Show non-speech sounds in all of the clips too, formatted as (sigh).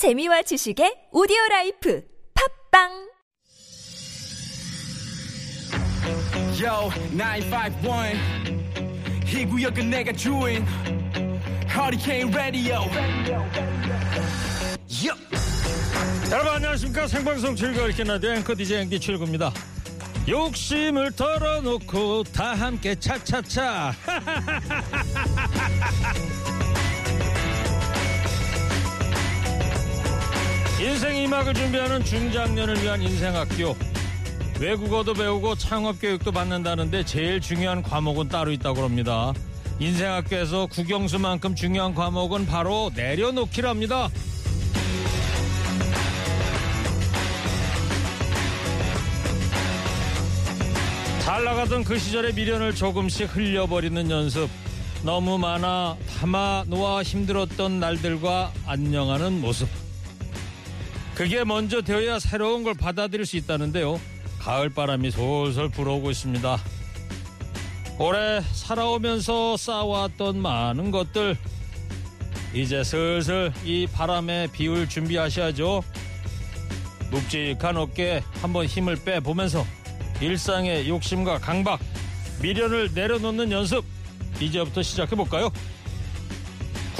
재미와 지식의 오디오 라이프 팟빵 Yo, 951. 이 구역은 내가 주인. Hurricane Radio. Yo. 여러분 안녕하십니까 생방송 최일구의 허리케인 라디오 앵커 DJ 앵디 최일구입니다 근심을 털어놓고 다 함께 차차차 (laughs) 인생 이막을 준비하는 중장년을 위한 인생학교 외국어도 배우고 창업교육도 받는다는데 제일 중요한 과목은 따로 있다고 합니다 인생학교에서 국영수만큼 중요한 과목은 바로 내려놓기랍니다 잘 나가던 그 시절의 미련을 조금씩 흘려버리는 연습. 너무 많아 담아 놓아 힘들었던 날들과 안녕하는 모습. 그게 먼저 되어야 새로운 걸 받아들일 수 있다는데요. 가을 바람이 솔솔 불어오고 있습니다. 올해 살아오면서 쌓아왔던 많은 것들 이제 슬슬 이 바람에 비울 준비하셔야죠. 묵직한 어깨 한번 힘을 빼보면서 일상의 욕심과 강박, 미련을 내려놓는 연습 이제부터 시작해볼까요?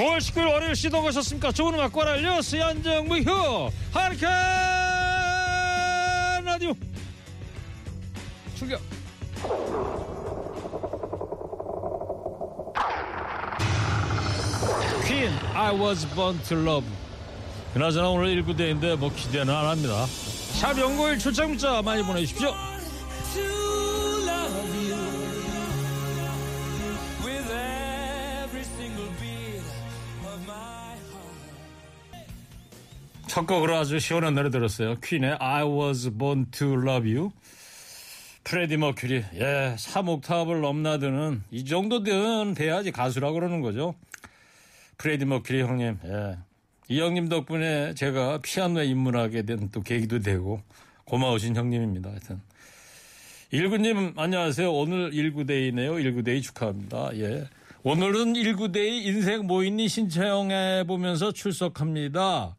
9월 19일 월요일 시동 거셨습니까? 좋은 음악과 알려 스얀정 무효 하리칸 라디오. 출격. 퀸 I was born to love. 그나저나 오늘 1구대인데 뭐 기대는 안 합니다. 샵 연구일 출장 문자 많이 보내주십시오 첫 곡으로 아주 시원한 노래 들었어요. 퀸의 I was born to love you. 프레디 머큐리, 예, 3옥타브를 넘나드는 이 정도는 돼야지 가수라고 그러는 거죠. 프레디 머큐리 형님, 예. 이 형님 덕분에 제가 피아노에 입문하게 된 또 계기도 되고 고마우신 형님입니다. 하여튼. 일구님 안녕하세요. 오늘 일구데이네요. 일구데이 축하합니다. 예. 오늘은 일구데이 인생 뭐 있니 신청해 보면서 출석합니다.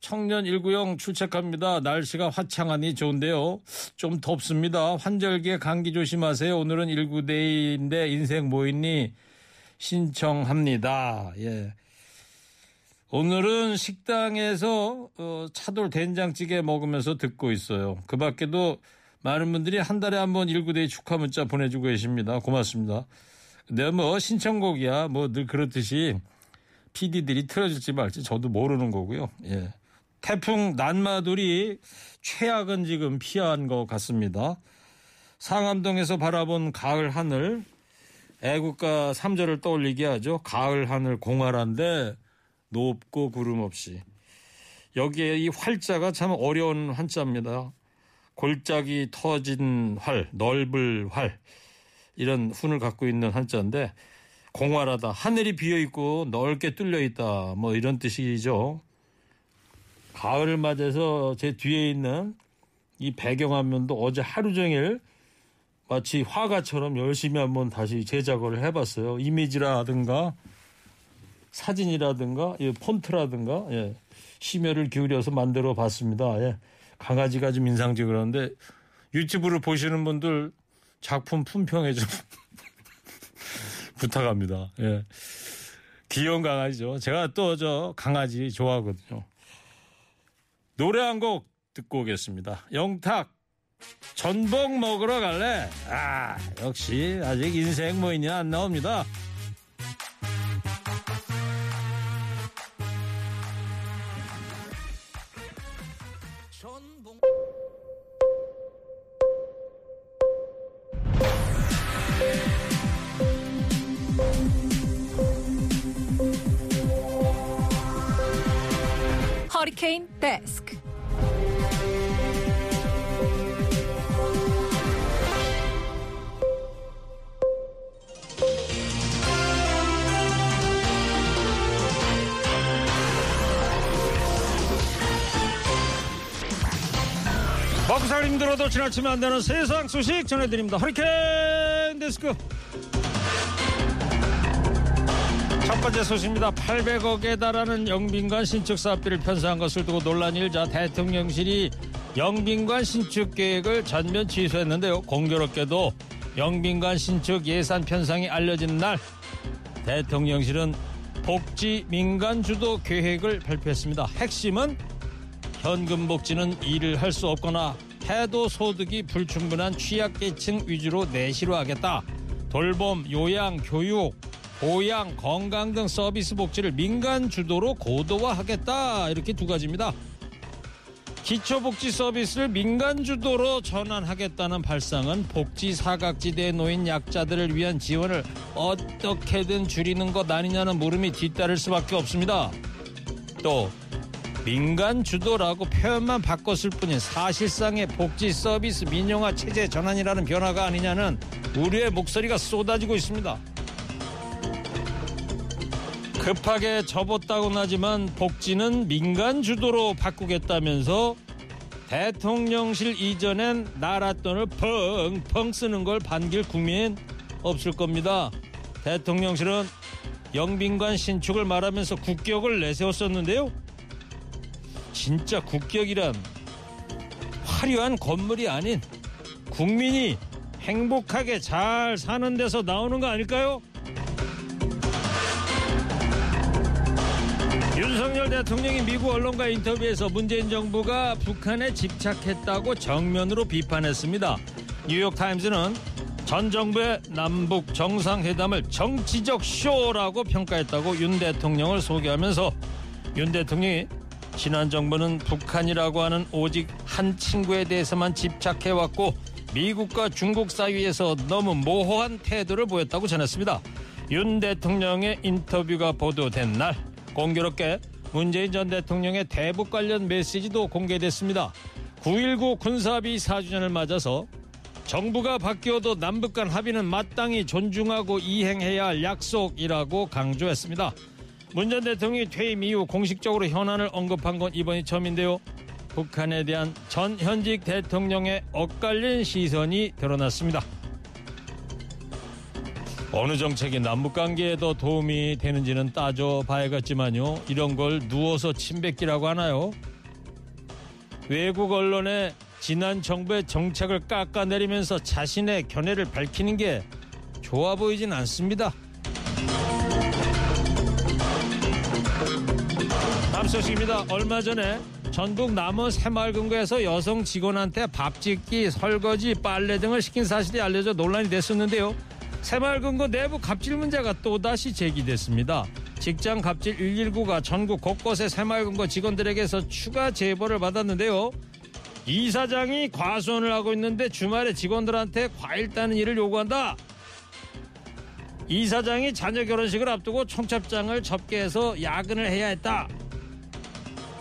청년 1구형 출첵합니다. 날씨가 화창하니 좋은데요. 좀 덥습니다. 환절기에 감기 조심하세요. 오늘은 1구데이인데 인생 모인이 신청합니다. 예. 오늘은 식당에서 어, 차돌 된장찌개 먹으면서 듣고 있어요. 그 밖에도 많은 분들이 한 달에 한 번 1구데이 축하 문자 보내주고 계십니다. 고맙습니다. 근데 뭐 신청곡이야 뭐 늘 그렇듯이 PD들이 틀어줄지 말지 저도 모르는 거고요. 예. 태풍 난마돌이 최악은 지금 피한 것 같습니다. 상암동에서 바라본 가을 하늘 애국가 3절을 떠올리게 하죠. 가을 하늘 공활한데 높고 구름 없이 여기에 이 활자가 참 어려운 한자입니다. 골짜기 터진 활, 넓을 활 이런 훈을 갖고 있는 한자인데 공활하다 하늘이 비어 있고 넓게 뚫려 있다 뭐 이런 뜻이죠. 가을을 맞아서 제 뒤에 있는 이 배경화면도 어제 하루 종일 마치 화가처럼 열심히 한번 다시 제작을 해봤어요. 이미지라든가 사진이라든가 예, 폰트라든가 예, 심혈을 기울여서 만들어 봤습니다. 예. 강아지가 좀 인상적이었는데 유튜브를 보시는 분들 작품 품평에 좀 (laughs) 부탁합니다. 예. 귀여운 강아지죠. 제가 또 저 강아지 좋아하거든요. 노래 한 곡 듣고 오겠습니다. 영탁 전복 먹으러 갈래? 아 역시 아직 인생 모인이 안 나옵니다. 살기 힘들어도 지나치면 안 되는 세상 소식 전해드립니다. 허리케인 데스크. 첫 번째 소식입니다. 800억에 달하는 영빈관 신축 사업비를 편성한 것을 두고 논란이 일자 대통령실이 영빈관 신축 계획을 전면 취소했는데요. 공교롭게도 영빈관 신축 예산 편성이 알려진 날 대통령실은 복지 민간 주도 계획을 발표했습니다. 핵심은 현금 복지는 일을 할 수 없거나 해도 소득이 불충분한 취약계층 위주로 내시로 하겠다. 돌봄, 요양, 교육, 보양, 건강 등 서비스 복지를 민간 주도로 고도화하겠다. 이렇게 두 가지입니다. 기초복지 서비스를 민간 주도로 전환하겠다는 발상은 복지 사각지대에 놓인 약자들을 위한 지원을 어떻게든 줄이는 것 아니냐는 물음이 뒤따를 수밖에 없습니다. 또 민간 주도라고 표현만 바꿨을 뿐인 사실상의 복지 서비스 민영화 체제 전환이라는 변화가 아니냐는 우려의 목소리가 쏟아지고 있습니다. 급하게 접었다고는 하지만 복지는 민간 주도로 바꾸겠다면서 대통령실 이전엔 나라 돈을 펑펑 쓰는 걸 반길 국민 없을 겁니다. 대통령실은 영빈관 신축을 말하면서 국격을 내세웠었는데요. 진짜 국격이란 화려한 건물이 아닌 국민이 행복하게 잘 사는 데서 나오는 거 아닐까요? 윤석열 대통령이 미국 언론과 인터뷰에서 문재인 정부가 북한에 집착했다고 정면으로 비판했습니다. 뉴욕타임즈는 전 정부의 남북 정상회담을 정치적 쇼라고 평가했다고 윤 대통령을 소개하면서 윤 대통령이 지난 정부는 북한이라고 하는 오직 한 친구에 대해서만 집착해왔고 미국과 중국 사이에서 너무 모호한 태도를 보였다고 전했습니다. 윤 대통령의 인터뷰가 보도된 날 공교롭게 문재인 전 대통령의 대북 관련 메시지도 공개됐습니다. 9.19 군사합의 4주년을 맞아서 정부가 바뀌어도 남북 간 합의는 마땅히 존중하고 이행해야 할 약속이라고 강조했습니다. 문 전 대통령이 퇴임 이후 공식적으로 현안을 언급한 건 이번이 처음인데요. 북한에 대한 전 현직 대통령의 엇갈린 시선이 드러났습니다. 어느 정책이 남북 관계에 더 도움이 되는지는 따져봐야겠지만요. 이런 걸 누워서 침뱉기라고 하나요? 외국 언론에 지난 정부의 정책을 깎아내리면서 자신의 견해를 밝히는 게 좋아 보이진 않습니다. 소식입니다. 얼마 전에 전북 남원 새마을금고에서 여성 직원한테 밥 짓기, 설거지, 빨래 등을 시킨 사실이 알려져 논란이 됐었는데요. 새마을금고 내부 갑질 문제가 또다시 제기됐습니다. 직장 갑질 119가 전국 곳곳의 새마을금고 직원들에게서 추가 제보를 받았는데요. 이사장이 과수원을 하고 있는데 주말에 직원들한테 과일 따는 일을 요구한다. 이사장이 자녀 결혼식을 앞두고 청첩장을 접게 해서 야근을 해야 했다.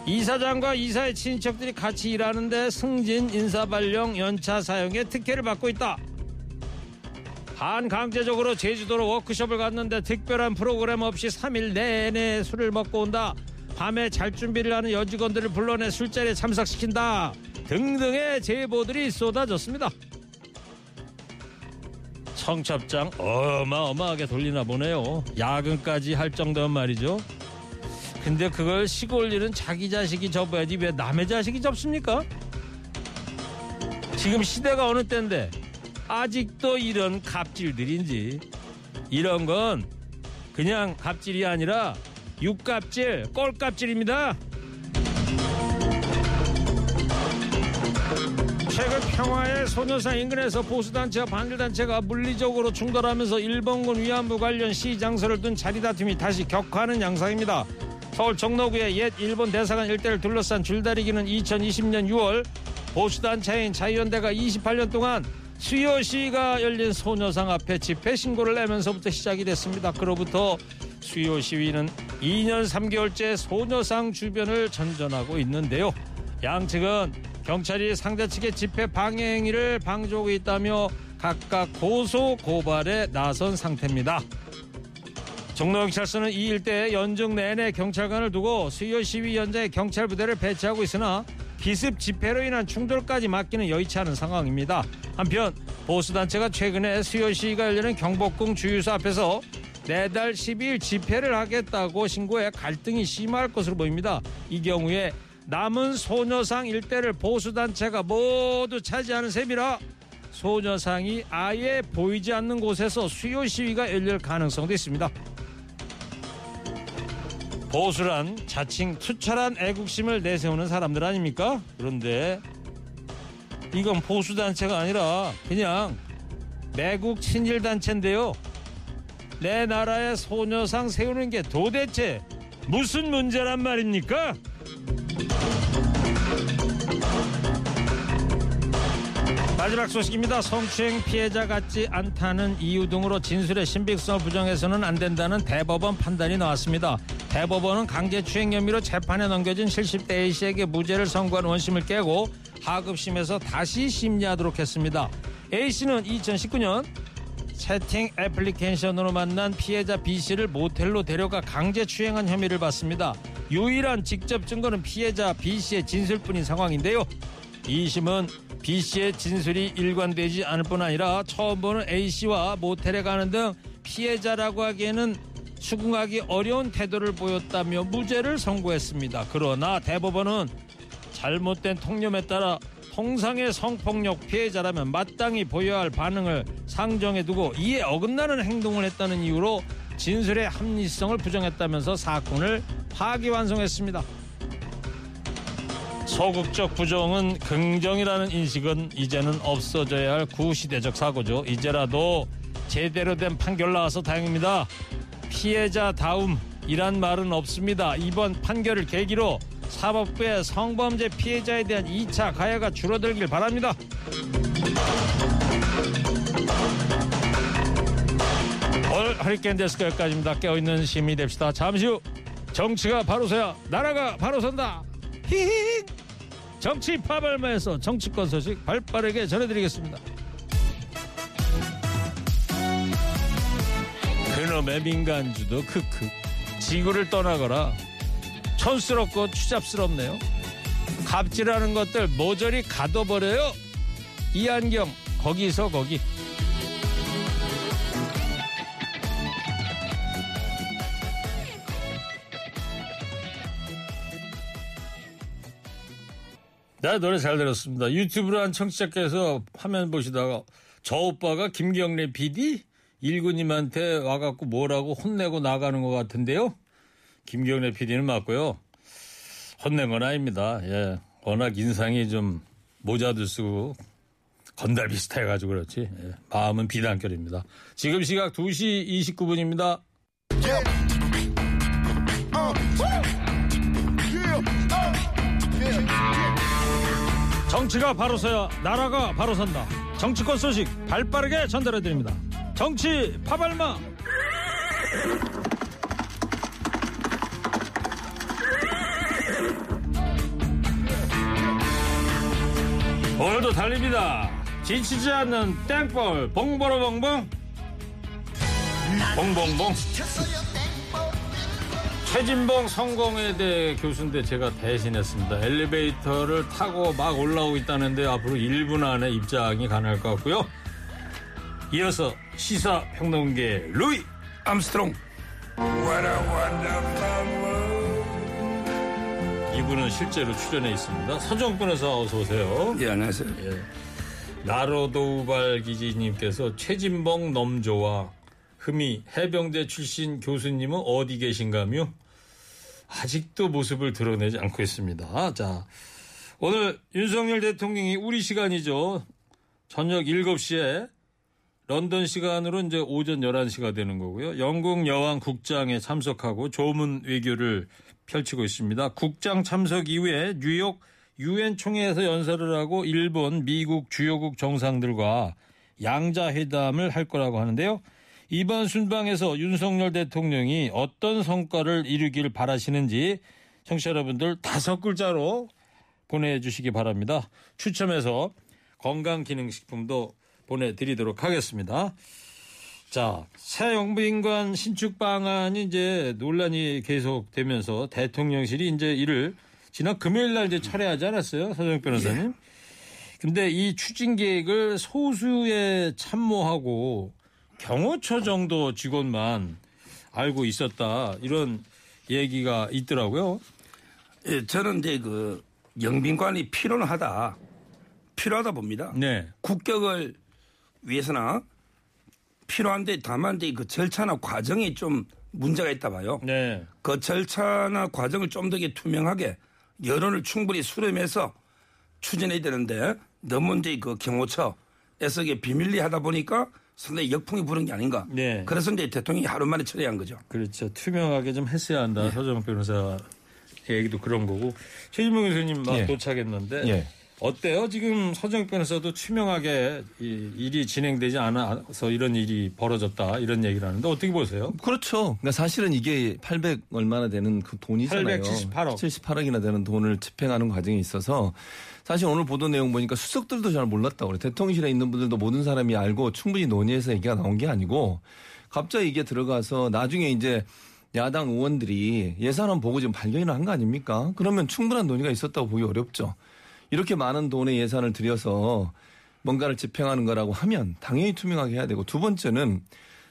이사장과 이사의 친척들이 같이 일하는데 승진 인사발령 연차 사용에 특혜를 받고 있다. 반강제적으로 제주도로 워크숍을 갔는데 특별한 프로그램 없이 3일 내내 술을 먹고 온다. 밤에 잘 준비를 하는 여직원들을 불러내 술자리에 참석시킨다. 등등의 제보들이 쏟아졌습니다. 청첩장 어마어마하게 돌리나 보네요. 야근까지 할 정도면 말이죠. 근데 그걸 시골 일은 자기 자식이 접어야지 왜 남의 자식이 접습니까? 지금 시대가 어느 때인데 아직도 이런 갑질들인지 이런 건 그냥 갑질이 아니라 육갑질, 꼴갑질입니다. 최근 평화의 소녀상 인근에서 보수단체와 반일단체가 물리적으로 충돌하면서 일본군 위안부 관련 시장소를 둔 자리 다툼이 다시 격화하는 양상입니다. 서울 종로구의 옛 일본 대사관 일대를 둘러싼 줄다리기는 2020년 6월 보수단체인 자유연대가 28년 동안 수요시가 열린 소녀상 앞에 집회 신고를 내면서부터 시작이 됐습니다. 그로부터 수요 시위는 2년 3개월째 소녀상 주변을 전전하고 있는데요. 양측은 경찰이 상대 측의 집회 방해 행위를 방조하고 있다며 각각 고소 고발에 나선 상태입니다. 종로경찰서는 이 일대에 연중 내내 경찰관을 두고 수요 시위 현장에 경찰 부대를 배치하고 있으나 기습 집회로 인한 충돌까지 막기는 여의치 않은 상황입니다. 한편 보수단체가 최근에 수요 시위가 열리는 경복궁 주유소 앞에서 내달 12일 집회를 하겠다고 신고해 갈등이 심할 것으로 보입니다. 이 경우에 남은 소녀상 일대를 보수단체가 모두 차지하는 셈이라 소녀상이 아예 보이지 않는 곳에서 수요 시위가 열릴 가능성도 있습니다. 보수란 자칭 투철한 애국심을 내세우는 사람들 아닙니까? 그런데 이건 보수단체가 아니라 그냥 매국 친일단체인데요. 내 나라의 소녀상 세우는 게 도대체 무슨 문제란 말입니까? 마지막 소식입니다. 성추행 피해자 같지 않다는 이유 등으로 진술의 신빙성을 부정해서는 안 된다는 대법원 판단이 나왔습니다. 대법원은 강제추행 혐의로 재판에 넘겨진 70대 A씨에게 무죄를 선고한 원심을 깨고 하급심에서 다시 심리하도록 했습니다. A씨는 2019년 채팅 애플리케이션으로 만난 피해자 B씨를 모텔로 데려가 강제추행한 혐의를 받습니다. 유일한 직접 증거는 피해자 B씨의 진술뿐인 상황인데요. 2심은 B씨의 진술이 일관되지 않을 뿐 아니라 처음 보는 A씨와 모텔에 가는 등 피해자라고 하기에는 수긍하기 어려운 태도를 보였다며 무죄를 선고했습니다. 그러나 대법원은 잘못된 통념에 따라 통상의 성폭력 피해자라면 마땅히 보여야 할 반응을 상정해 두고 이에 어긋나는 행동을 했다는 이유로 진술의 합리성을 부정했다면서 사건을 파기환송했습니다. 소극적 부정은 긍정이라는 인식은 이제는 없어져야 할 구시대적 사고죠. 이제라도 제대로 된 판결 나와서 다행입니다. 피해자 다움이란 말은 없습니다. 이번 판결을 계기로 사법부의 성범죄 피해자에 대한 2차 가해가 줄어들길 바랍니다. 오늘 허리케인 데스크 여기까지입니다. 깨어있는 시민이 됩시다. 잠시 후 정치가 바로 서야 나라가 바로 선다. 히히 정치 파발마에서 정치권 소식 발빠르게 전해드리겠습니다. 그놈의 민간주도 크크. 지구를 떠나거라. 촌스럽고 추잡스럽네요. 갑질하는 것들 모조리 가둬버려요. 이한경 거기서 거기. 나 노래 잘 들었습니다. 유튜브로 한 청취자께서 화면 보시다가 저 오빠가 김경래 PD 일군님한테 와갖고 뭐라고 혼내고 나가는 것 같은데요. 김경래 PD는 맞고요. 혼낸 건 아닙니다. 예. 워낙 인상이 좀 모자도 쓰고 건달 비슷해가지고 그렇지. 예. 마음은 비단결입니다. 지금 시각 2시 29분입니다. 정치가 바로 서야 나라가 바로 선다. 정치권 소식 발빠르게 전달해 드립니다. 정치 파발마. 오늘도 달립니다. 지치지 않는 땡벌 봉보로 봉봉 봉봉봉 최진봉 성공회대 교수인데 제가 대신했습니다. 엘리베이터를 타고 막 올라오고 있다는데 앞으로 1분 안에 입장이 가능할 것 같고요. 이어서 시사 평론계 루이 암스트롱. 이분은 실제로 출연해 있습니다. 서정권에서 어서 오세요. 예, 안녕하세요. 나로도우발 기지님께서 최진봉 넘조와 흠이 해병대 출신 교수님은 어디 계신가며 아직도 모습을 드러내지 않고 있습니다. 자, 오늘 윤석열 대통령이 우리 시간이죠. 저녁 7시에 런던 시간으로 이제 오전 11시가 되는 거고요. 영국 여왕 국장에 참석하고 조문 외교를 펼치고 있습니다. 국장 참석 이후에 뉴욕 유엔 총회에서 연설을 하고 일본, 미국 주요국 정상들과 양자 회담을 할 거라고 하는데요. 이번 순방에서 윤석열 대통령이 어떤 성과를 이루길 바라시는지 청취자 여러분들 다섯 글자로 보내주시기 바랍니다. 추첨해서 건강기능식품도 보내드리도록 하겠습니다. 자, 새 영부인관 신축 방안이 이제 논란이 계속되면서 대통령실이 이제 이를 지난 금요일 날 이제 철회하지 않았어요, 서정 변호사님? 근데 이 추진 계획을 소수에 참모하고 경호처 정도 직원만 알고 있었다 이런 얘기가 있더라고요. 예, 저는 이제 그 영빈관이 필요하다. 필요하다 봅니다. 네. 국격을 위해서나 필요한데 다만 이제 그 절차나 과정이 좀 문제가 있다 봐요. 네. 그 절차나 과정을 좀 더 투명하게 여론을 충분히 수렴해서 추진해야 되는데 너무 이제 그 경호처에서 이게 비밀리하다 보니까 상당히 역풍이 부는 게 아닌가. 네. 그래서 이제 대통령이 하루 만에 처리한 거죠. 그렇죠. 투명하게 좀 했어야 한다. 서정 변호사 얘기도 그런 거고. 최진봉 교수님 막 예. 도착했는데 예. 어때요? 지금 서정 변호사도 투명하게 이 일이 진행되지 않아서 이런 일이 벌어졌다 이런 얘기를 하는데 어떻게 보세요? 그렇죠. 그러니까 사실은 이게 800 얼마나 되는 그 돈이잖아요. 878억. 78억이나 되는 돈을 집행하는 과정에 있어서 사실 오늘 보도 내용 보니까 수석들도 잘 몰랐다고 그래. 대통령실에 있는 분들도 모든 사람이 알고 충분히 논의해서 얘기가 나온 게 아니고 갑자기 이게 들어가서 나중에 이제 야당 의원들이 예산안 보고 지금 발견을 한 거 아닙니까? 그러면 충분한 논의가 있었다고 보기 어렵죠. 이렇게 많은 돈의 예산을 들여서 뭔가를 집행하는 거라고 하면 당연히 투명하게 해야 되고 두 번째는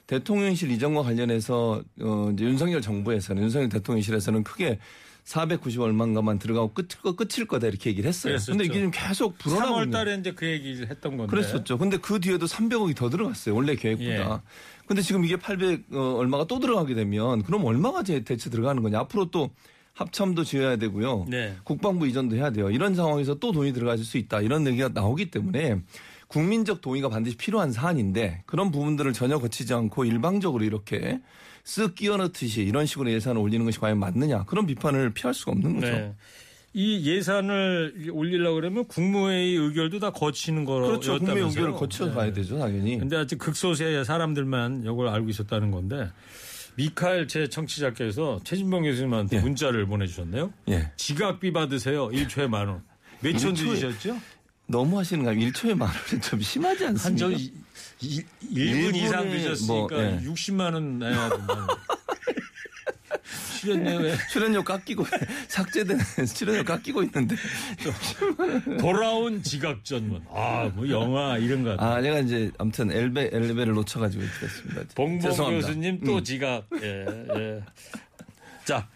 대통령실 이전과 관련해서 어 이제 윤석열 정부에서는 윤석열 대통령실에서는 크게 490 얼마인가만 들어가고 끝 끝일 거다 이렇게 얘기를 했어요. 그랬었죠. 근데 이게 좀 계속 불어나고 3월 있는 달에 이제 그 얘기를 했던 건데. 그랬었죠. 근데 그 뒤에도 300억이 더 들어갔어요. 원래 계획보다. 예. 근데 지금 이게 800 어, 얼마가 또 들어가게 되면 그럼 얼마가 제- 대체 들어가는 거냐? 앞으로 또 합참도 지어야 되고요. 네. 국방부 이전도 해야 돼요. 이런 상황에서 또 돈이 들어갈 수 있다. 이런 얘기가 나오기 때문에 국민적 동의가 반드시 필요한 사안인데 그런 부분들을 전혀 거치지 않고 일방적으로 이렇게 쓱 끼워넣듯이 이런 식으로 예산을 올리는 것이 과연 맞느냐. 그런 비판을 피할 수가 없는 거죠. 네. 이 예산을 올리려고 그러면 국무회의 의결도 다 거치는 거였다면서요. 그렇죠. 국민 의결을 거쳐 네. 가야 되죠, 당연히. 근데 아직 극소수의 사람들만 이걸 알고 있었다는 건데 미카엘 제 청취자께서 최진봉 교수님한테 예. 문자를 보내주셨네요. 예. 지각비 받으세요. 1초에 만 원. 몇천 일초에- 주셨죠? 너무 하시는 거 아니에요? 1초에 만 원은 좀 심하지 한저 않습니까? 1분 이상 일본에 드셨으니까 뭐, 예. 60만 원 내야 된다. (laughs) 출연료 왜 출연료 깎이고 (laughs) 삭제된 출연료 깎이고 있는데 (laughs) 돌아온 지각 전문. 아, 뭐 영화 이런 거. 같아. 아 제가 이제 아무튼 엘베 엘베를 놓쳐가지고 그랬습니다. 봉봉 죄송합니다. 교수님 또 음. 지각. 예, 예. 자,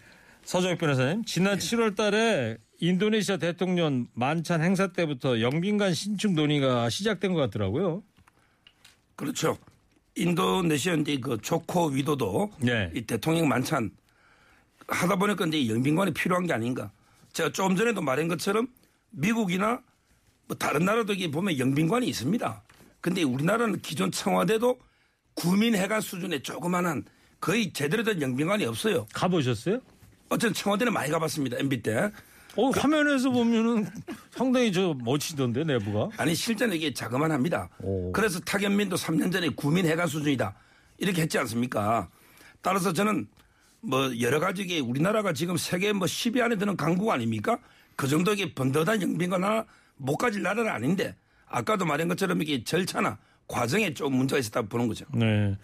서정혁 변호사님. 지난 7월 달에 인도네시아 대통령 만찬 행사 때부터 영빈관 신축 논의가 시작된 것 같더라고요. 그렇죠. 인도네시아 이제 그 조코 위도도 네. 이 대통령 만찬 하다 보니까 이제 영빈관이 필요한 게 아닌가. 제가 조금 전에도 말한 것처럼 미국이나 뭐 다른 나라도 이게 보면 영빈관이 있습니다. 근데 우리나라는 기존 청와대도 구민회관 수준의 조그만한 거의 제대로 된 영빈관이 없어요. 가보셨어요? 어쨌든 청와대는 많이 가봤습니다. MB 때. 어, 화면에서 보면은 상당히 저 멋지던데, 내부가. 아니 실제는 이게 자그만합니다. 오. 그래서 타견민도 3년 전에 구민회관 수준이다 이렇게 했지 않습니까? 따라서 저는 뭐 여러 가지 게 우리나라가 지금 세계 뭐 10위 안에 드는 강국 아닙니까? 그 정도 의 번듯한 영빈관 하나 못 가질 나라는 아닌데 아까도 말한 것처럼 이게 절차나 과정에 좀 문제가 있었다고 보는 거죠. 네.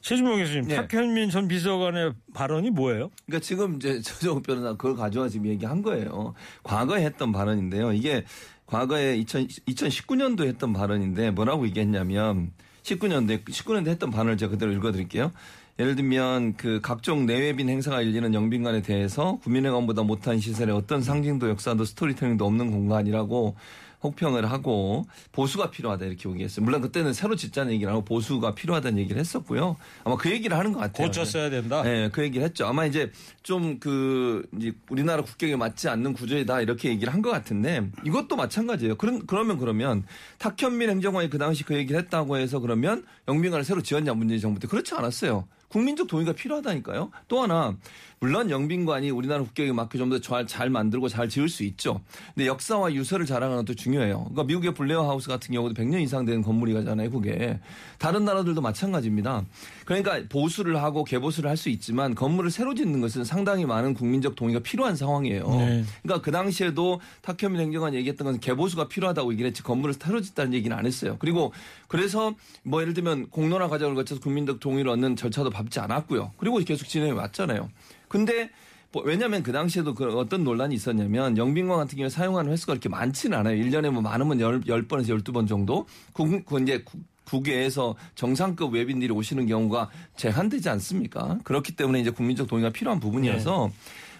최준봉 교수님, 네. 탁현민 전 비서관의 발언이 뭐예요? 그러니까 지금 이제 (laughs) 조정욱 변호사 그걸 가져와 지금 얘기한 거예요. 과거에 했던 발언인데요. 이게 과거에 2000, 2019년도에 했던 발언인데 뭐라고 얘기했냐면 19년도에 19년도에 했던 발언을 제가 그대로 읽어드릴게요. 예를 들면 그 각종 내외빈 행사가 열리는 영빈관에 대해서 구민회관보다 못한 시설에 어떤 상징도 역사도 스토리텔링도 없는 공간이라고 혹평을 하고 보수가 필요하다 이렇게 얘기했어요. 물론 그때는 새로 짓자는 얘기를 하고 보수가 필요하다는 얘기를 했었고요. 아마 그 얘기를 하는 것 같아요. 고쳤어야 된다. 네, 그 얘기를 했죠. 아마 이제 좀그 이제 우리나라 국격에 맞지 않는 구조이다 이렇게 얘기를 한 것 같은데 이것도 마찬가지예요. 그런 그러면 그러면 탁현민 행정관이 그 당시 그 얘기를 했다고 해서 그러면 영빈관을 새로 지었냐 문재인 정부 때 그렇지 않았어요. 국민적 동의가 필요하다니까요. 또 하나 물론 영빈관이 우리나라 국격에 맞게 좀 더 잘 만들고 잘 지을 수 있죠. 근데 역사와 유서를 자랑하는 것도 중요해요. 그러니까 미국의 블레어 하우스 같은 경우도 100년 이상 된 건물이잖아요. 그게 다른 나라들도 마찬가지입니다. 그러니까 보수를 하고 개보수를 할 수 있지만 건물을 새로 짓는 것은 상당히 많은 국민적 동의가 필요한 상황이에요. 네. 그러니까 그 당시에도 탁현민 행정관이 얘기했던 것은 개보수가 필요하다고 얘기를 했지 건물을 새로 짓다는 얘기는 안 했어요. 그리고 그래서 뭐 예를 들면 공론화 과정을 거쳐서 국민적 동의를 얻는 절차도 밟지 않았고요. 그리고 계속 진행해 왔잖아요. 근데 뭐 왜냐하면 그 당시에도 그 어떤 논란이 있었냐면 영빈관 같은 경우에 사용하는 횟수가 그렇게 많지는 않아요. 1년에 뭐 많으면 10, 10번에서 12번 정도. 국, 그 이제 국- 국외에서 정상급 외빈들이 오시는 경우가 제한되지 않습니까? 그렇기 때문에 이제 국민적 동의가 필요한 부분이어서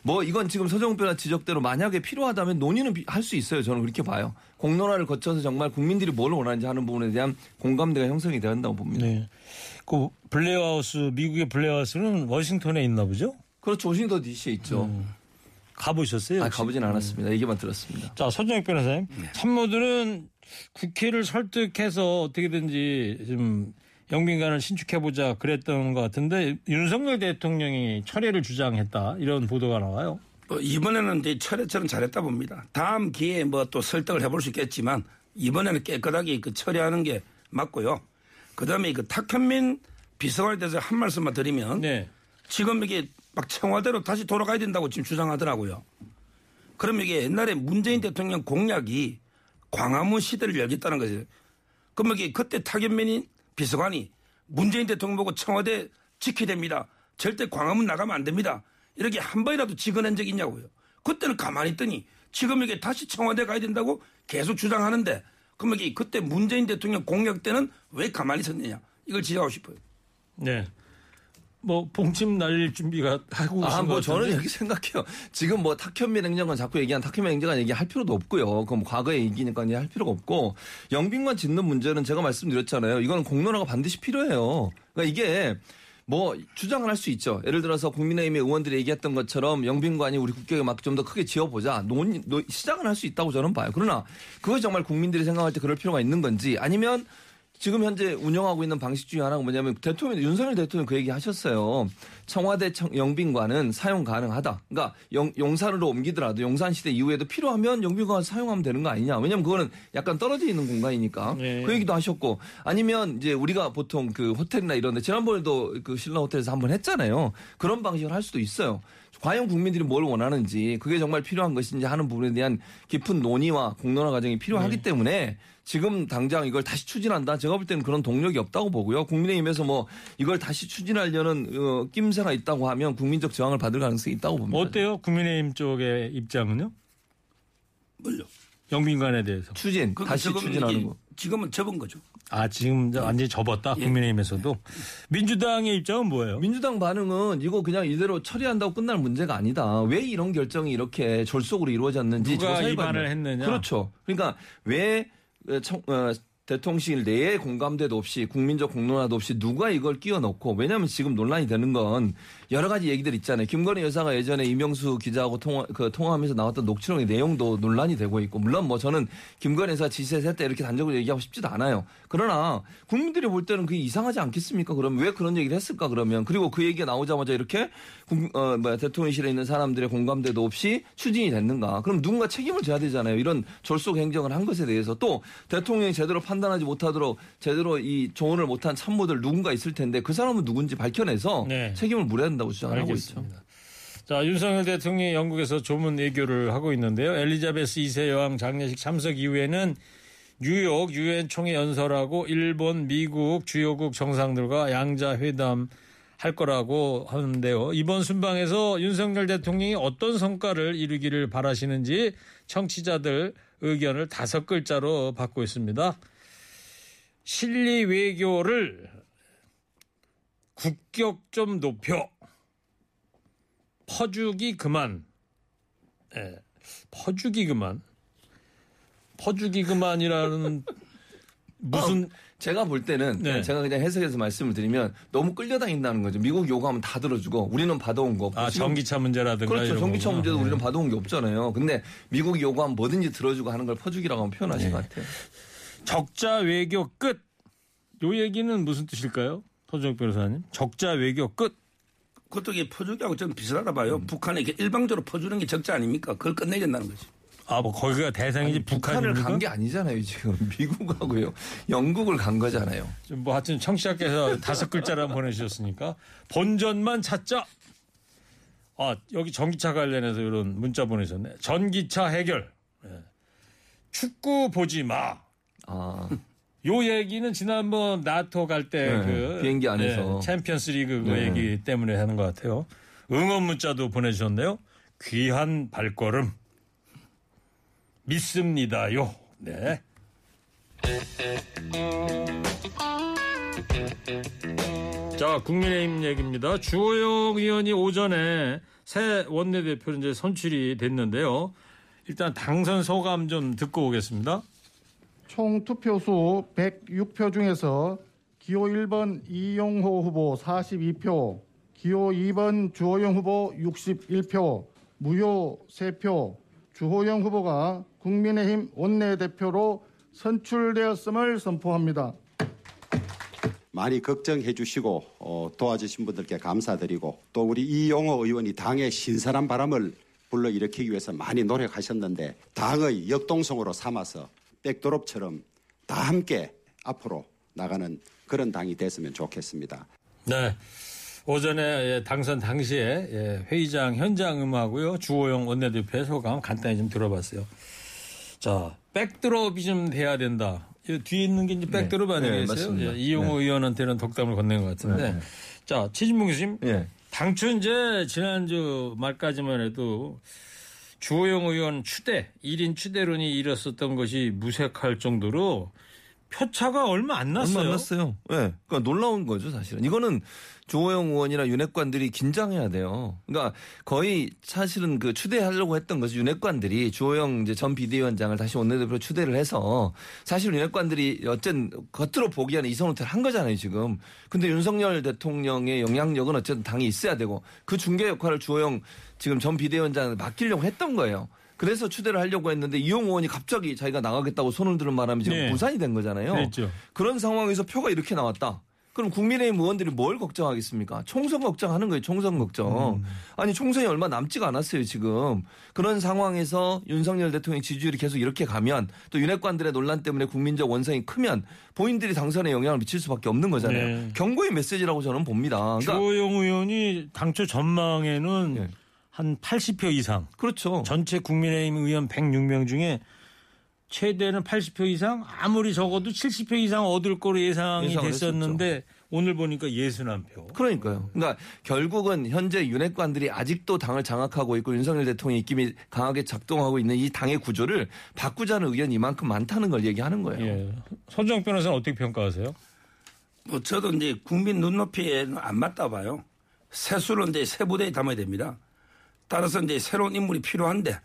뭐 이건 지금 서정표나 지적대로 만약에 필요하다면 논의는 할 수 있어요. 저는 그렇게 봐요. 공론화를 거쳐서 정말 국민들이 뭘 원하는지 하는 부분에 대한 공감대가 형성이 되야 한다고 봅니다. 네. 그 블레어하우스 미국의 블레어하우스는 워싱턴에 있나 보죠? 그렇죠. 워싱턴 DC에 있죠. 가보셨어요? 아? 가보진 않았습니다. 얘기만 들었습니다. 자, 서정욱 변호사님. 네. 참모들은 국회를 설득해서 어떻게든지 좀 영빈관을 신축해보자 그랬던 것 같은데 윤석열 대통령이 철회를 주장했다 이런 보도가 나와요. 어, 이번에는 이제 철회 참 잘했다 봅니다. 다음 기회에 뭐 또 설득을 해볼 수 있겠지만 이번에는 깨끗하게 그 처리하는 게 맞고요. 그 다음에 그 탁현민 비서관에 대해서 한 말씀만 드리면 네. 지금 이게 막 청와대로 다시 돌아가야 된다고 지금 주장하더라고요. 그럼 이게 옛날에 문재인 대통령 공약이 광화문 시대를 열겠다는 거죠. 이게 그때 탁현민이 비서관이 문재인 대통령 보고 청와대 지켜야 됩니다. 절대 광화문 나가면 안 됩니다. 이렇게 한 번이라도 직언한 적이 있냐고요. 그때는 가만히 있더니 지금 이게 다시 청와대 가야 된다고 계속 주장하는데 이게 그때 문재인 대통령 공약 때는 왜 가만히 있었느냐. 이걸 지적하고 싶어요. 네. 뭐 봉침 날릴 준비가 하고 아, 계신 뭐것 저는 같은데. 이렇게 생각해요. 지금 뭐 탁현민 행정관 자꾸 얘기한 탁현민 행정관 얘기할 필요도 없고요. 그럼 과거의 얘기니까 이제 할 필요가 없고 영빈관 짓는 문제는 제가 말씀드렸잖아요. 이거는 공론화가 반드시 필요해요. 그러니까 이게 뭐 주장을 할 수 있죠. 예를 들어서 국민의힘의 의원들이 얘기했던 것처럼 영빈관이 우리 국격에 맞게 좀 더 크게 지어보자. 논, 논- 시작은 할 수 있다고 저는 봐요. 그러나 그것이 정말 국민들이 생각할 때 그럴 필요가 있는 건지 아니면 지금 현재 운영하고 있는 방식 중에 하나가 뭐냐면 대통령 윤석열 대통령 그 얘기 하셨어요. 청와대 청- 영빈관은 사용 가능하다. 그러니까 영, 용산으로 옮기더라도 용산 시대 이후에도 필요하면 영빈관 사용하면 되는 거 아니냐. 왜냐면 그거는 약간 떨어져 있는 공간이니까. 네. 그 얘기도 하셨고 아니면 이제 우리가 보통 그 호텔이나 이런 데 지난번에도 그 신라 호텔에서 한번 했잖아요. 그런 방식을 할 수도 있어요. 과연 국민들이 뭘 원하는지 그게 정말 필요한 것인지 하는 부분에 대한 깊은 논의와 공론화 과정이 필요하기 네. 때문에 지금 당장 이걸 다시 추진한다. 제가 볼 때는 그런 동력이 없다고 보고요. 국민의힘에서 뭐 이걸 다시 추진하려는 어, 낌새가 있다고 하면 국민적 저항을 받을 가능성이 있다고 봅니다. 어때요? 국민의힘 쪽의 입장은요? 뭘요? 영빈관에 대해서. 추진 그 다시 추진하는 거. 지금은 접은 거죠. 아, 지금 완전히 접었다. 예. 국민의힘에서도. 민주당의 입장은 뭐예요? 민주당 반응은 이거 그냥 이대로 처리한다고 끝날 문제가 아니다. 왜 이런 결정이 이렇게 졸속으로 이루어졌는지 누가 위반을 돼요. 했느냐? 그렇죠. 그러니까 왜 청, 어, 대통령실 내에 공감대도 없이 국민적 공론화도 없이 누가 이걸 끼워 넣고 왜냐하면 지금 논란이 되는 건 여러 가지 얘기들 있잖아요. 김건희 여사가 예전에 이명수 기자하고 통화, 그 통화하면서 나왔던 녹취록의 내용도 논란이 되고 있고 물론 뭐 저는 김건희 여사 지시해서 했다 이렇게 단적으로 얘기하고 싶지도 않아요. 그러나 국민들이 볼 때는 그게 이상하지 않겠습니까? 그러면 왜 그런 얘기를 했을까 그러면 그리고 그 얘기가 나오자마자 이렇게 국- 어, 뭐야, 대통령실에 있는 사람들의 공감대도 없이 추진이 됐는가? 그럼 누군가 책임을 져야 되잖아요. 이런 졸속 행정을 한 것에 대해서 또 대통령이 제대로 판단하지 못하도록 제대로 이 조언을 못한 참모들 누군가 있을 텐데 그 사람은 누군지 밝혀내서 네. 책임을 물어야 된다고 주장을 하고 있죠. 알겠습니다. 자, 윤석열 대통령이 영국에서 조문 외교를 하고 있는데요. 엘리자베스 2세 여왕 장례식 참석 이후에는 뉴욕 유엔 총회 연설하고 일본, 미국 주요국 정상들과 양자 회담 할 거라고 하는데요. 이번 순방에서 윤석열 대통령이 어떤 성과를 이루기를 바라시는지 청취자들 의견을 다섯 글자로 받고 있습니다. 실리 외교를 국격 좀 높여 퍼주기 그만. 예. 퍼주기 그만. 퍼주기 그만이라는 (laughs) 무슨 제가 볼 때는 네. 제가 그냥 해석해서 말씀을 드리면 너무 끌려다닌다는 거죠. 미국 요구하면 다 들어주고 우리는 받아온 거 없고 아 전기차 문제라든가 그렇죠. 전기차. 문제도 네. 우리는 받아온 게 없잖아요. 근데 미국이 요구하면 뭐든지 들어주고 하는 걸 퍼주기라고 하면 표현하신 네. 것 같아요. 적자 외교 끝. 요 얘기는 무슨 뜻일까요? 토정 변호사님. 적자 외교 끝. 그것도 이게 퍼주기하고 좀 비슷하다 봐요. 북한에 이렇게 일방적으로 퍼주는 게 적자 아닙니까? 그걸 끝내야 된다는 거지. 아, 뭐 거기가 대상이지 북한을? 간 게 아니잖아요. 지금 (laughs) 미국하고요. 영국을 간 거잖아요. 지금 뭐 하여튼 청취자께서 다섯 글자를 보내주셨으니까 본전만 찾자. 아 여기 전기차 관련해서 이런 문자 보내셨네. 전기차 해결. 예. 축구 보지 마. 아, 요 얘기는 지난번 나토 갈때 네, 그 비행기 안에서. 챔피언스 리그 그 네. 얘기 때문에 하는 것 같아요. 응원 문자도 보내주셨네요. 귀한 발걸음 믿습니다요. 네. 자, 국민의힘 얘기입니다. 주호영 의원이 오전에 새 원내대표로 이제 선출이 됐는데요. 일단 당선 소감 좀 듣고 오겠습니다. 총 투표수 106표 중에서 기호 1번 이용호 후보 42표, 기호 2번 주호영 후보 61표, 무효 3표, 주호영 후보가 국민의힘 원내대표로 선출되었음을 선포합니다. 많이 걱정해 주시고 어, 도와주신 분들께 감사드리고 또 우리 이용호 의원이 당의 신선한 바람을 불러일으키기 위해서 많이 노력하셨는데 당의 역동성으로 삼아서 백도롭처럼 다 함께 앞으로 나가는 그런 당이 됐으면 좋겠습니다. 네. 오전에 예, 당선 당시에 예, 회의장 현장 음하고요. 주호영 원내대표의 소감 간단히 좀 들어봤어요. 자, 백드롭이 좀 돼야 된다. 이 뒤에 있는 게 이제 백드롭 네, 아니겠어요? 예, 이용호 의원한테는 덕담을 건넨 것 같은데. 네. 자, 최진봉 교수님. 예. 당초 이제 지난주 말까지만 해도 주호영 의원 추대, 1인 추대론이 일었었던 것이 무색할 정도로 표차가 얼마 안 났어요. 얼마 안 났어요. 예. 그러니까 놀라운 거죠, 사실은. 이거는 조호영 의원이나 윤핵관들이 긴장해야 돼요. 그러니까 거의 사실은 그 추대하려고 했던 것이 윤핵관들이 주호영 이제 전 비대위원장을 다시 원내대표로 추대를 해서 사실 윤핵관들이 어쨌든 겉으로 보기에는 이선호태를 한 거잖아요, 지금. 근데 윤석열 대통령의 영향력은 어쨌든 당이 있어야 되고 그 중개 역할을 주호영 지금 전 비대위원장을 맡기려고 했던 거예요. 그래서 추대를 하려고 했는데 이용 의원이 갑자기 자기가 나가겠다고 손을 들은 바람에 지금 네. 부산이 된 거잖아요. 그랬죠. 그런 상황에서 표가 이렇게 나왔다. 그럼 국민의힘 의원들이 뭘 걱정하겠습니까? 총선 걱정하는 거예요. 총선 걱정. 아니 총선이 얼마 남지가 않았어요. 지금 그런 상황에서 윤석열 대통령 지지율이 계속 이렇게 가면 또 윤핵관들의 논란 때문에 국민적 원성이 크면 본인들이 당선에 영향을 미칠 수밖에 없는 거잖아요. 네. 경고의 메시지라고 저는 봅니다. 그러니까 주호영 의원이 당초 전망에는 예. 한 80표 이상 그렇죠. 전체 국민의힘 의원 106명 중에 최대는 80표 이상 아무리 적어도 70표 이상 얻을 거로 예상이 됐었는데 오늘 보니까 61표. 그러니까요. 그러니까 결국은 현재 윤핵관들이 아직도 당을 장악하고 있고 윤석열 대통령 입김이 강하게 작동하고 있는 이 당의 구조를 바꾸자는 의견이 이만큼 많다는 걸 얘기하는 거예요. 예. 손정 변호사는 어떻게 평가하세요? 뭐 저도 이제 국민 눈높이에는 안 맞다 봐요. 세수를 이제 세 부대에 담아야 됩니다. 따라서 이제 새로운 인물이 필요한데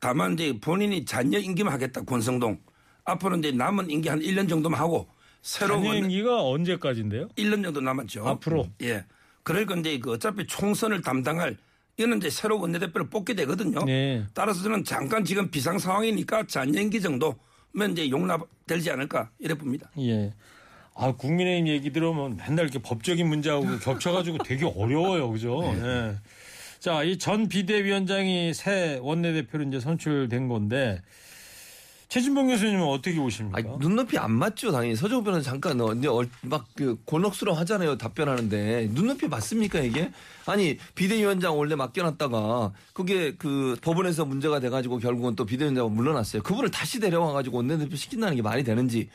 다만 이제 본인이 잔여 임기하겠다 권성동 앞으로 이제 남은 임기 한 1년 정도만 하고 새로운 원내- 임기가 언제까지인데요? 1년 정도 남았죠. 앞으로? 예. 그러니까 이제 그 어차피 총선을 담당할 이는 이제 새로 원내대표를 뽑게 되거든요. 네. 따라서 저는 잠깐 지금 비상 상황이니까 잔연기 정도면 이제 용납되지 않을까 이래 봅니다. 예. 아, 국민의힘 얘기 들으면 맨날 이렇게 법적인 문제하고 겹쳐가지고 되게 어려워요. 그죠? 예. 자, 이 전 비대위원장이 새 원내대표로 이제 선출된 건데 최진봉 교수님은 어떻게 보십니까? 아니, 눈높이 안 맞죠, 당연히. 서정우 변호사 잠깐, 어, 이제 얼- 막, 그, 곤혹스러워 하잖아요, 답변하는데. 눈높이 맞습니까, 이게? 아니, 비대위원장 원래 맡겨놨다가, 그게 그, 법원에서 문제가 돼가지고 결국은 또 비대위원장을 물러났어요. 그분을 다시 데려와가지고 원내대표 시킨다는 게 말이 되는지.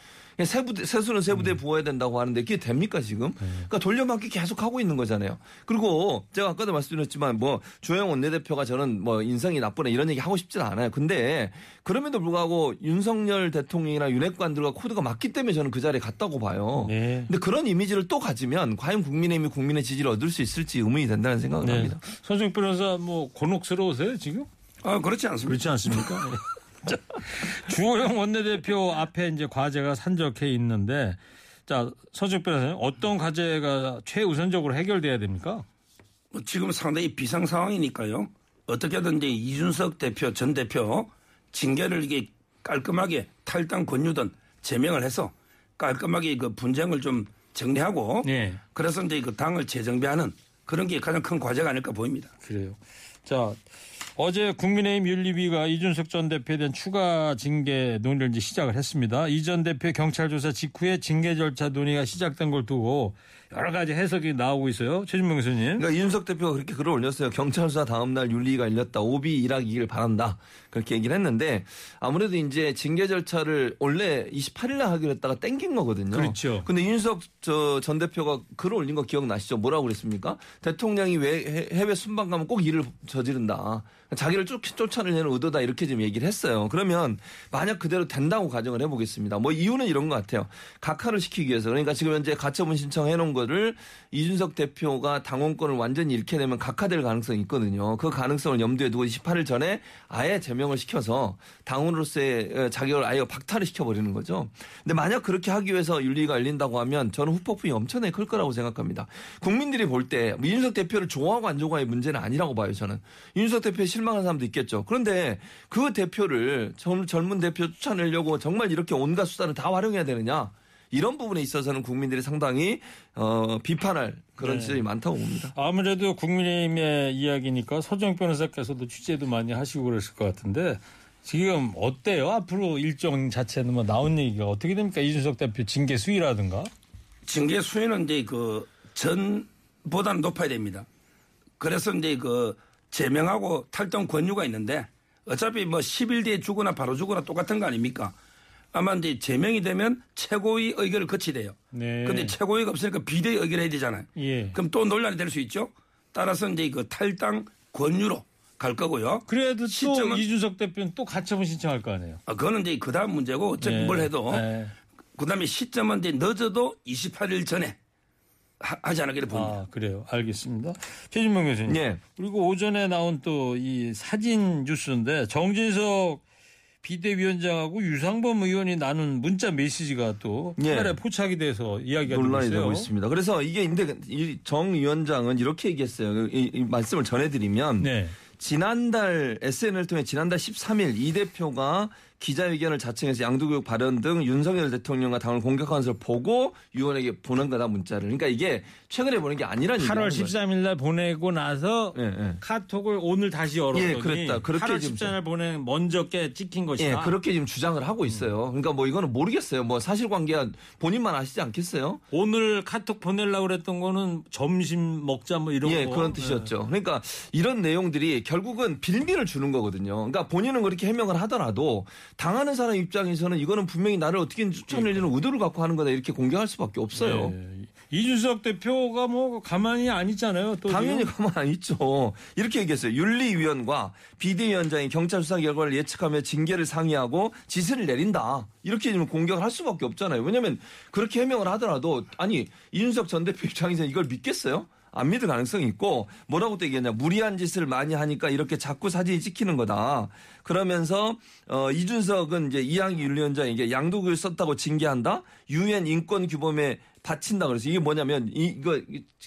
세부대, 세수는 세부대에 부어야 된다고 하는데 그게 됩니까, 지금? 그러니까 돌려막기 계속 하고 있는 거잖아요. 그리고 제가 아까도 말씀드렸지만 뭐, 주영 원내대표가 저는 뭐, 인성이 나쁘네 이런 얘기 하고 싶지는 않아요. 근데, 그럼에도 불구하고 윤석열 대통령이나 윤핵관들과 코드가 맞기 때문에 저는 그 자리에 갔다고 봐요. 네. 근데 그런 이미지를 또 가지면 과연 국민의힘이 국민의 지지를 얻을 수 있을지 의문이 된다는 생각을 네. 합니다. 서정 변호사 뭐 곤혹스러우세요 지금? 아, 그렇지 않습니다. 그렇지 않습니까? 예. 자, 주호영 원내대표 앞에 이제 과제가 산적해 있는데 자 서정 변호사님 어떤 과제가 최우선적으로 해결돼야 됩니까? 뭐 지금 상당히 비상 상황이니까요. 어떻게든 이제 이준석 대표 전 대표 징계를 이게 깔끔하게 탈당 권유든 제명을 해서 깔끔하게 그 분쟁을 좀 정리하고 네. 그래서 이제 그 당을 재정비하는 그런 게 가장 큰 과제가 아닐까 보입니다. 그래요. 자 어제 국민의힘 윤리위가 이준석 전 대표에 대한 추가 징계 논의를 이제 시작을 했습니다. 이 전 대표 경찰 조사 직후에 징계 절차 논의가 시작된 걸 두고 여러 가지 해석이 나오고 있어요. 최진명 교수님. 그러니까 이준석 대표가 그렇게 글을 올렸어요. 경찰 수사 다음 날 윤리가 열렸다. 오비 일하기를 바란다. 그렇게 얘기를 했는데 아무래도 이제 징계 절차를 원래 28일 날 하기로 했다가 땡긴 거거든요. 그렇죠. 근데 윤석 저전 대표가 글을 올린 거 기억나시죠? 뭐라고 그랬습니까? 대통령이 왜 해- 해외 순방 가면 꼭 일을 저지른다. 자기를 쫓, 쫓아내는 의도다 이렇게 좀 얘기를 했어요. 그러면 만약 그대로 된다고 가정을 해보겠습니다. 뭐 이유는 이런 것 같아요. 각하를 시키기 위해서 그러니까 지금 현재 가처분 신청해 놓은 거를 이준석 대표가 당원권을 완전히 잃게 되면 각하될 가능성이 있거든요. 그 가능성을 염두에 두고 28일 전에 아예 제명을 시켜서 당원으로서의 어, 자격을 아예 박탈을 시켜버리는 거죠. 근데 만약 그렇게 하기 위해서 윤리가 열린다고 하면 저는 후폭풍이 엄청나게 클 거라고 생각합니다. 국민들이 볼 때 이준석 대표를 좋아하고 안 좋아하의 문제는 아니라고 봐요. 저는 이준석 대표에 실망한 사람도 있겠죠. 그런데 그 대표를 젊- 젊은 대표 쫓아내려고 정말 이렇게 온갖 수단을 다 활용해야 되느냐? 이런 부분에 있어서는 국민들이 상당히 어, 비판할 그런 네. 지점이 많다고 봅니다. 아무래도 국민의힘의 이야기니까 서정 변호사께서도 취재도 많이 하시고 그랬을 것 같은데 지금 어때요? 앞으로 일정 자체는 뭐 나온 얘기가 어떻게 됩니까? 이준석 대표 징계 수위라든가? 징계 수위는 이제 그 전보다는 높아야 됩니다. 그래서 이제 그 제명하고 탈당 권유가 있는데 어차피 뭐 10일 뒤에 주거나 바로 주거나 똑같은 거 아닙니까? 아마 이제 제명이 되면 최고위 의결을 거치야 돼요. 네. 근데 최고위가 없으니까 비대위 의결해야 되잖아요. 예. 그럼 또 논란이 될 수 있죠. 따라서 이제 그 탈당 권유로 갈 거고요. 그래도 또 시점은- 이준석 대표는 또 가처분 신청할 거 아니에요? 아, 그거는 이제 그 다음 문제고 어차피 네. 뭘 해도 네. 그 다음에 시점은 이제 늦어도 28일 전에 하, 하지 않기를 봅니다. 아, 그래요. 알겠습니다. 최진명 교수님. 예. 그리고 오전에 나온 또 이 사진 뉴스인데 정진석 비대위원장하고 유상범 의원이 나눈 문자 메시지가 또 예. 카메라에 포착이 돼서 이야기가 논란이. 되고 있습니다. 그래서 이게 근데 이정 위원장은 이렇게 얘기했어요. 이, 이 말씀을 전해드리면 네. 지난달 SN을 통해 지난달 13일 이 대표가 기자회견을 자청해서 양도교육 발언 등 윤석열 대통령과 당을 공격하는 것을 보고 유원에게 보낸 거다 문자를. 그러니까 이게 최근에 보낸 게 아니라는 8월 얘기예요. 13일 날 보내고 나서 예, 예. 카톡을 오늘 다시 열었더니 예, 그랬다. 그렇게 8월 지금 14일 날 보낸 먼저 게 찍힌 예, 것이다. 그렇게 지금 주장을 하고 있어요. 그러니까 뭐 이거는 모르겠어요. 뭐 사실관계야 본인만 아시지 않겠어요? 오늘 카톡 보내려고 그랬던 거는 점심 먹자 뭐 이런 예, 거. 그런 뜻이었죠. 그러니까 이런 내용들이 결국은 빌미를 주는 거거든요. 그러니까 본인은 그렇게 해명을 하더라도 당하는 사람 입장에서는 이거는 분명히 나를 어떻게 추천하려는 의도를 갖고 하는 거다 이렇게 공격할 수밖에 없어요. 예. 이준석 대표가 뭐 가만히 안 있잖아요. 또 당연히 지금. 가만 안 있죠. 이렇게 얘기했어요. 윤리위원과 비대위원장이 경찰 수사 결과를 예측하며 징계를 상의하고 지시를 내린다. 이렇게 지금 공격을 할 수밖에 없잖아요. 왜냐하면 그렇게 해명을 하더라도 아니 이준석 전 대표 입장에서 이걸 믿겠어요? 안 믿을 가능성이 있고 뭐라고 또 얘기했냐 무리한 짓을 많이 하니까 이렇게 자꾸 사진이 찍히는 거다 그러면서 어 이준석은 이제 이항희 윤리위원장에게 양도교육 썼다고 징계한다 유엔 인권 규범에 바친다 그래서 이게 뭐냐면 이- 이거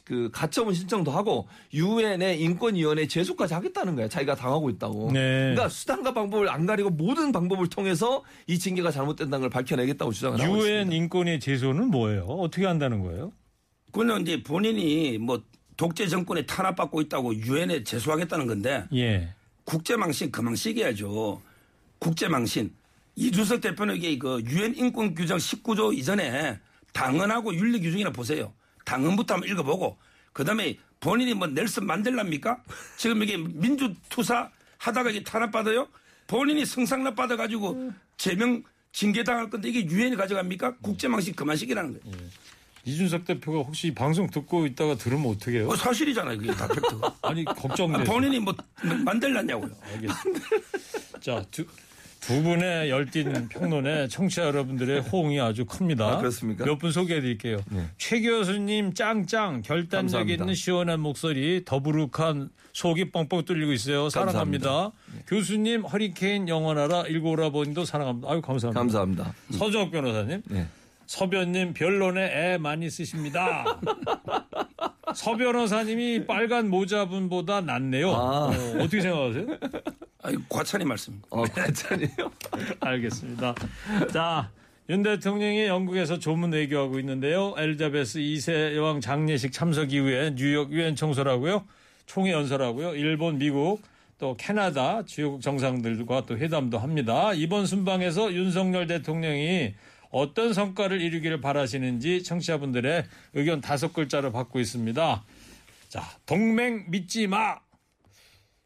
그 가처분 신청도 하고 유엔의 인권위원회 제소까지 하겠다는 거야 자기가 당하고 있다고 네. 그러니까 수단과 방법을 안 가리고 모든 방법을 통해서 이 징계가 잘못된다는 걸 밝혀내겠다고 주장을 하고 있습니다. 유엔 인권의 제소는 뭐예요? 어떻게 한다는 거예요? 그는 이제 본인이 뭐 독재 정권에 탄압받고 있다고 유엔에 제소하겠다는 건데 예. 국제망신 그만 시켜야죠. 국제망신. 이준석 대표는 이게 그 유엔 인권 규정 19조 이전에 당헌하고 윤리 규정이나 보세요. 당헌부터 한번 읽어보고 그다음에 본인이 뭐 넬슨 만델라입니까? 지금 이게 민주투사 하다가 이게 탄압받아요? 본인이 성상납 받아가지고 제명 징계당할 건데 이게 유엔이 가져갑니까? 국제망신 그만 시키라는 거예요. 이준석 대표가 혹시 이 방송 듣고 있다가 들으면 어떻게 해요? 그거 사실이잖아요. 그게 다 팩트가. (laughs) 아니 걱정돼서. 본인이 뭐 만들랐냐고요. 알겠습니다. (laughs) 자, 두, 두 분의 열띤 평론에 청취자 여러분들의 호응이 아주 큽니다. 아, 그렇습니까? 몇 분 소개해 드릴게요. 최 교수님 짱짱 결단력 감사합니다. 있는 시원한 목소리 더부룩한 속이 뻥뻥 뚫리고 있어요. 사랑합니다. 감사합니다. 교수님 허리케인 영원하라 일고라버님도 사랑합니다. 아유 감사합니다. 감사합니다. 서정욱 변호사님. 네. 서변님 변론에 애 많이 쓰십니다. (laughs) 서 변호사님이 빨간 모자분보다 낫네요. 아. 어, 어떻게 생각하세요? 아이 과찬이 말씀입니다. 어, 괜찮아요. (laughs) 알겠습니다. 자, 윤 대통령이 영국에서 조문 외교하고 있는데요. 엘리자베스 2세 여왕 장례식 참석 이후에 뉴욕 유엔 청소라고요. 총회 연설하고요. 일본, 미국, 또 캐나다 주요 정상들과 또 회담도 합니다. 이번 순방에서 윤석열 대통령이 어떤 성과를 이루기를 바라시는지 청취자분들의 의견 다섯 글자로 받고 있습니다. 자, 동맹 믿지 마.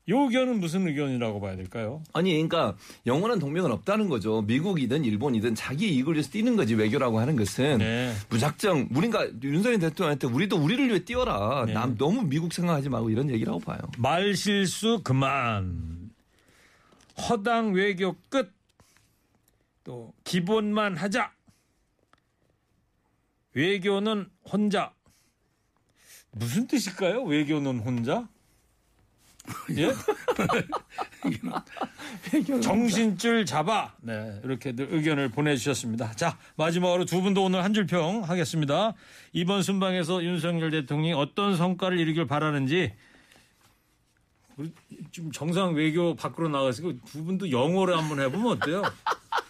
요 의견은 무슨 의견이라고 봐야 될까요? 아니, 그러니까 영원한 동맹은 없다는 거죠. 미국이든 일본이든 자기 이익을 위해서 뛰는 거지 외교라고 하는 것은 네. 무작정 우리가 윤석열 대통령한테 우리도 우리를 위해 뛰어라. 네. 남 너무 미국 생각하지 말고 이런 얘기라고 봐요. 말 실수 그만. 허당 외교 끝. 또 기본만 하자. 외교는 혼자. 무슨 뜻일까요? 외교는 혼자? (laughs) 예? 정신줄 잡아. 네, 이렇게들 의견을 보내주셨습니다. 자, 마지막으로 두 분도 오늘 한 줄 평 하겠습니다. 이번 순방에서 윤석열 대통령이 어떤 성과를 이루길 바라는지 지금 정상 외교 밖으로 나가서 두 분도 영어로 한번 해보면 어때요? (laughs)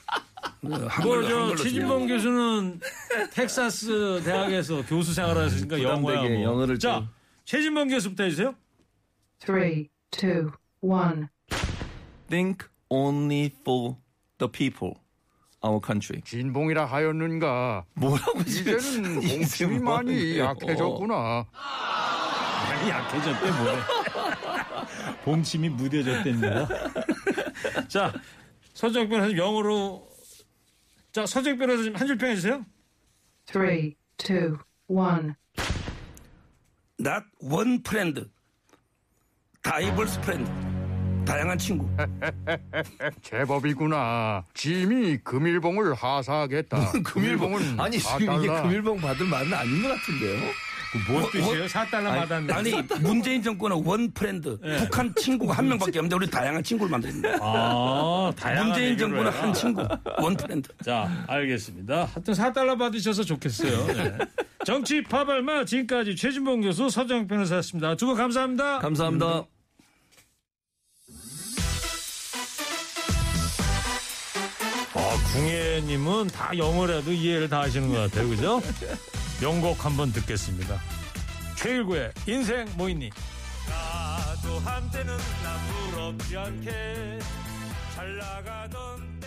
한글로, 그저 한글로 최진범 교수는 텍사스 대학에서 교수 생활하셨으니까 영어야 부담되게 뭐. 영어를 자, 좀. 최진범 교수부터 해주세요. Three, two, one. Think only for the people, our country. 진봉이라 하였는가? 뭐라고 이제는 (laughs) 뭐 많이? 약해졌구나. 많이 약해졌대 뭐래. 봉침이 무뎌졌답니다. (laughs) 자, 서정 변호사님 영어로 자, 서정 변호사님 한 줄 평 해 주세요. Three, two, one. Not one friend. diverse friend. 다양한 친구. (laughs) 제법이구나. 짐이 금일봉을 하사하겠다. (laughs) 금일봉은 아니 지금 이게 4달러. 금일봉 받을 말은 아닌 것 같은데요. 뭔 뜻이에요? 4달러 받았는데. 아니 문재인 정권은 one friend. 북한 친구가 한 명밖에 없는데 우리 다양한 친구를 만듭니다. 아, 다양한 문재인 얘기를 정권은 해라. 한 친구. one friend. 자, 알겠습니다. 하여튼 4달러 받으셔서 좋겠어요. 네. 정치 파발마 지금까지 최진봉 교수 서정욱 변호사였습니다. 두 분 감사합니다. 감사합니다. 궁예님은 다 영어라도 이해를 다 하시는 것 같아요. 그죠? (laughs) 명곡 한번 듣겠습니다. 최일구의 인생 모이니. 나도 한때는 나 부럽지 않게 잘 나가던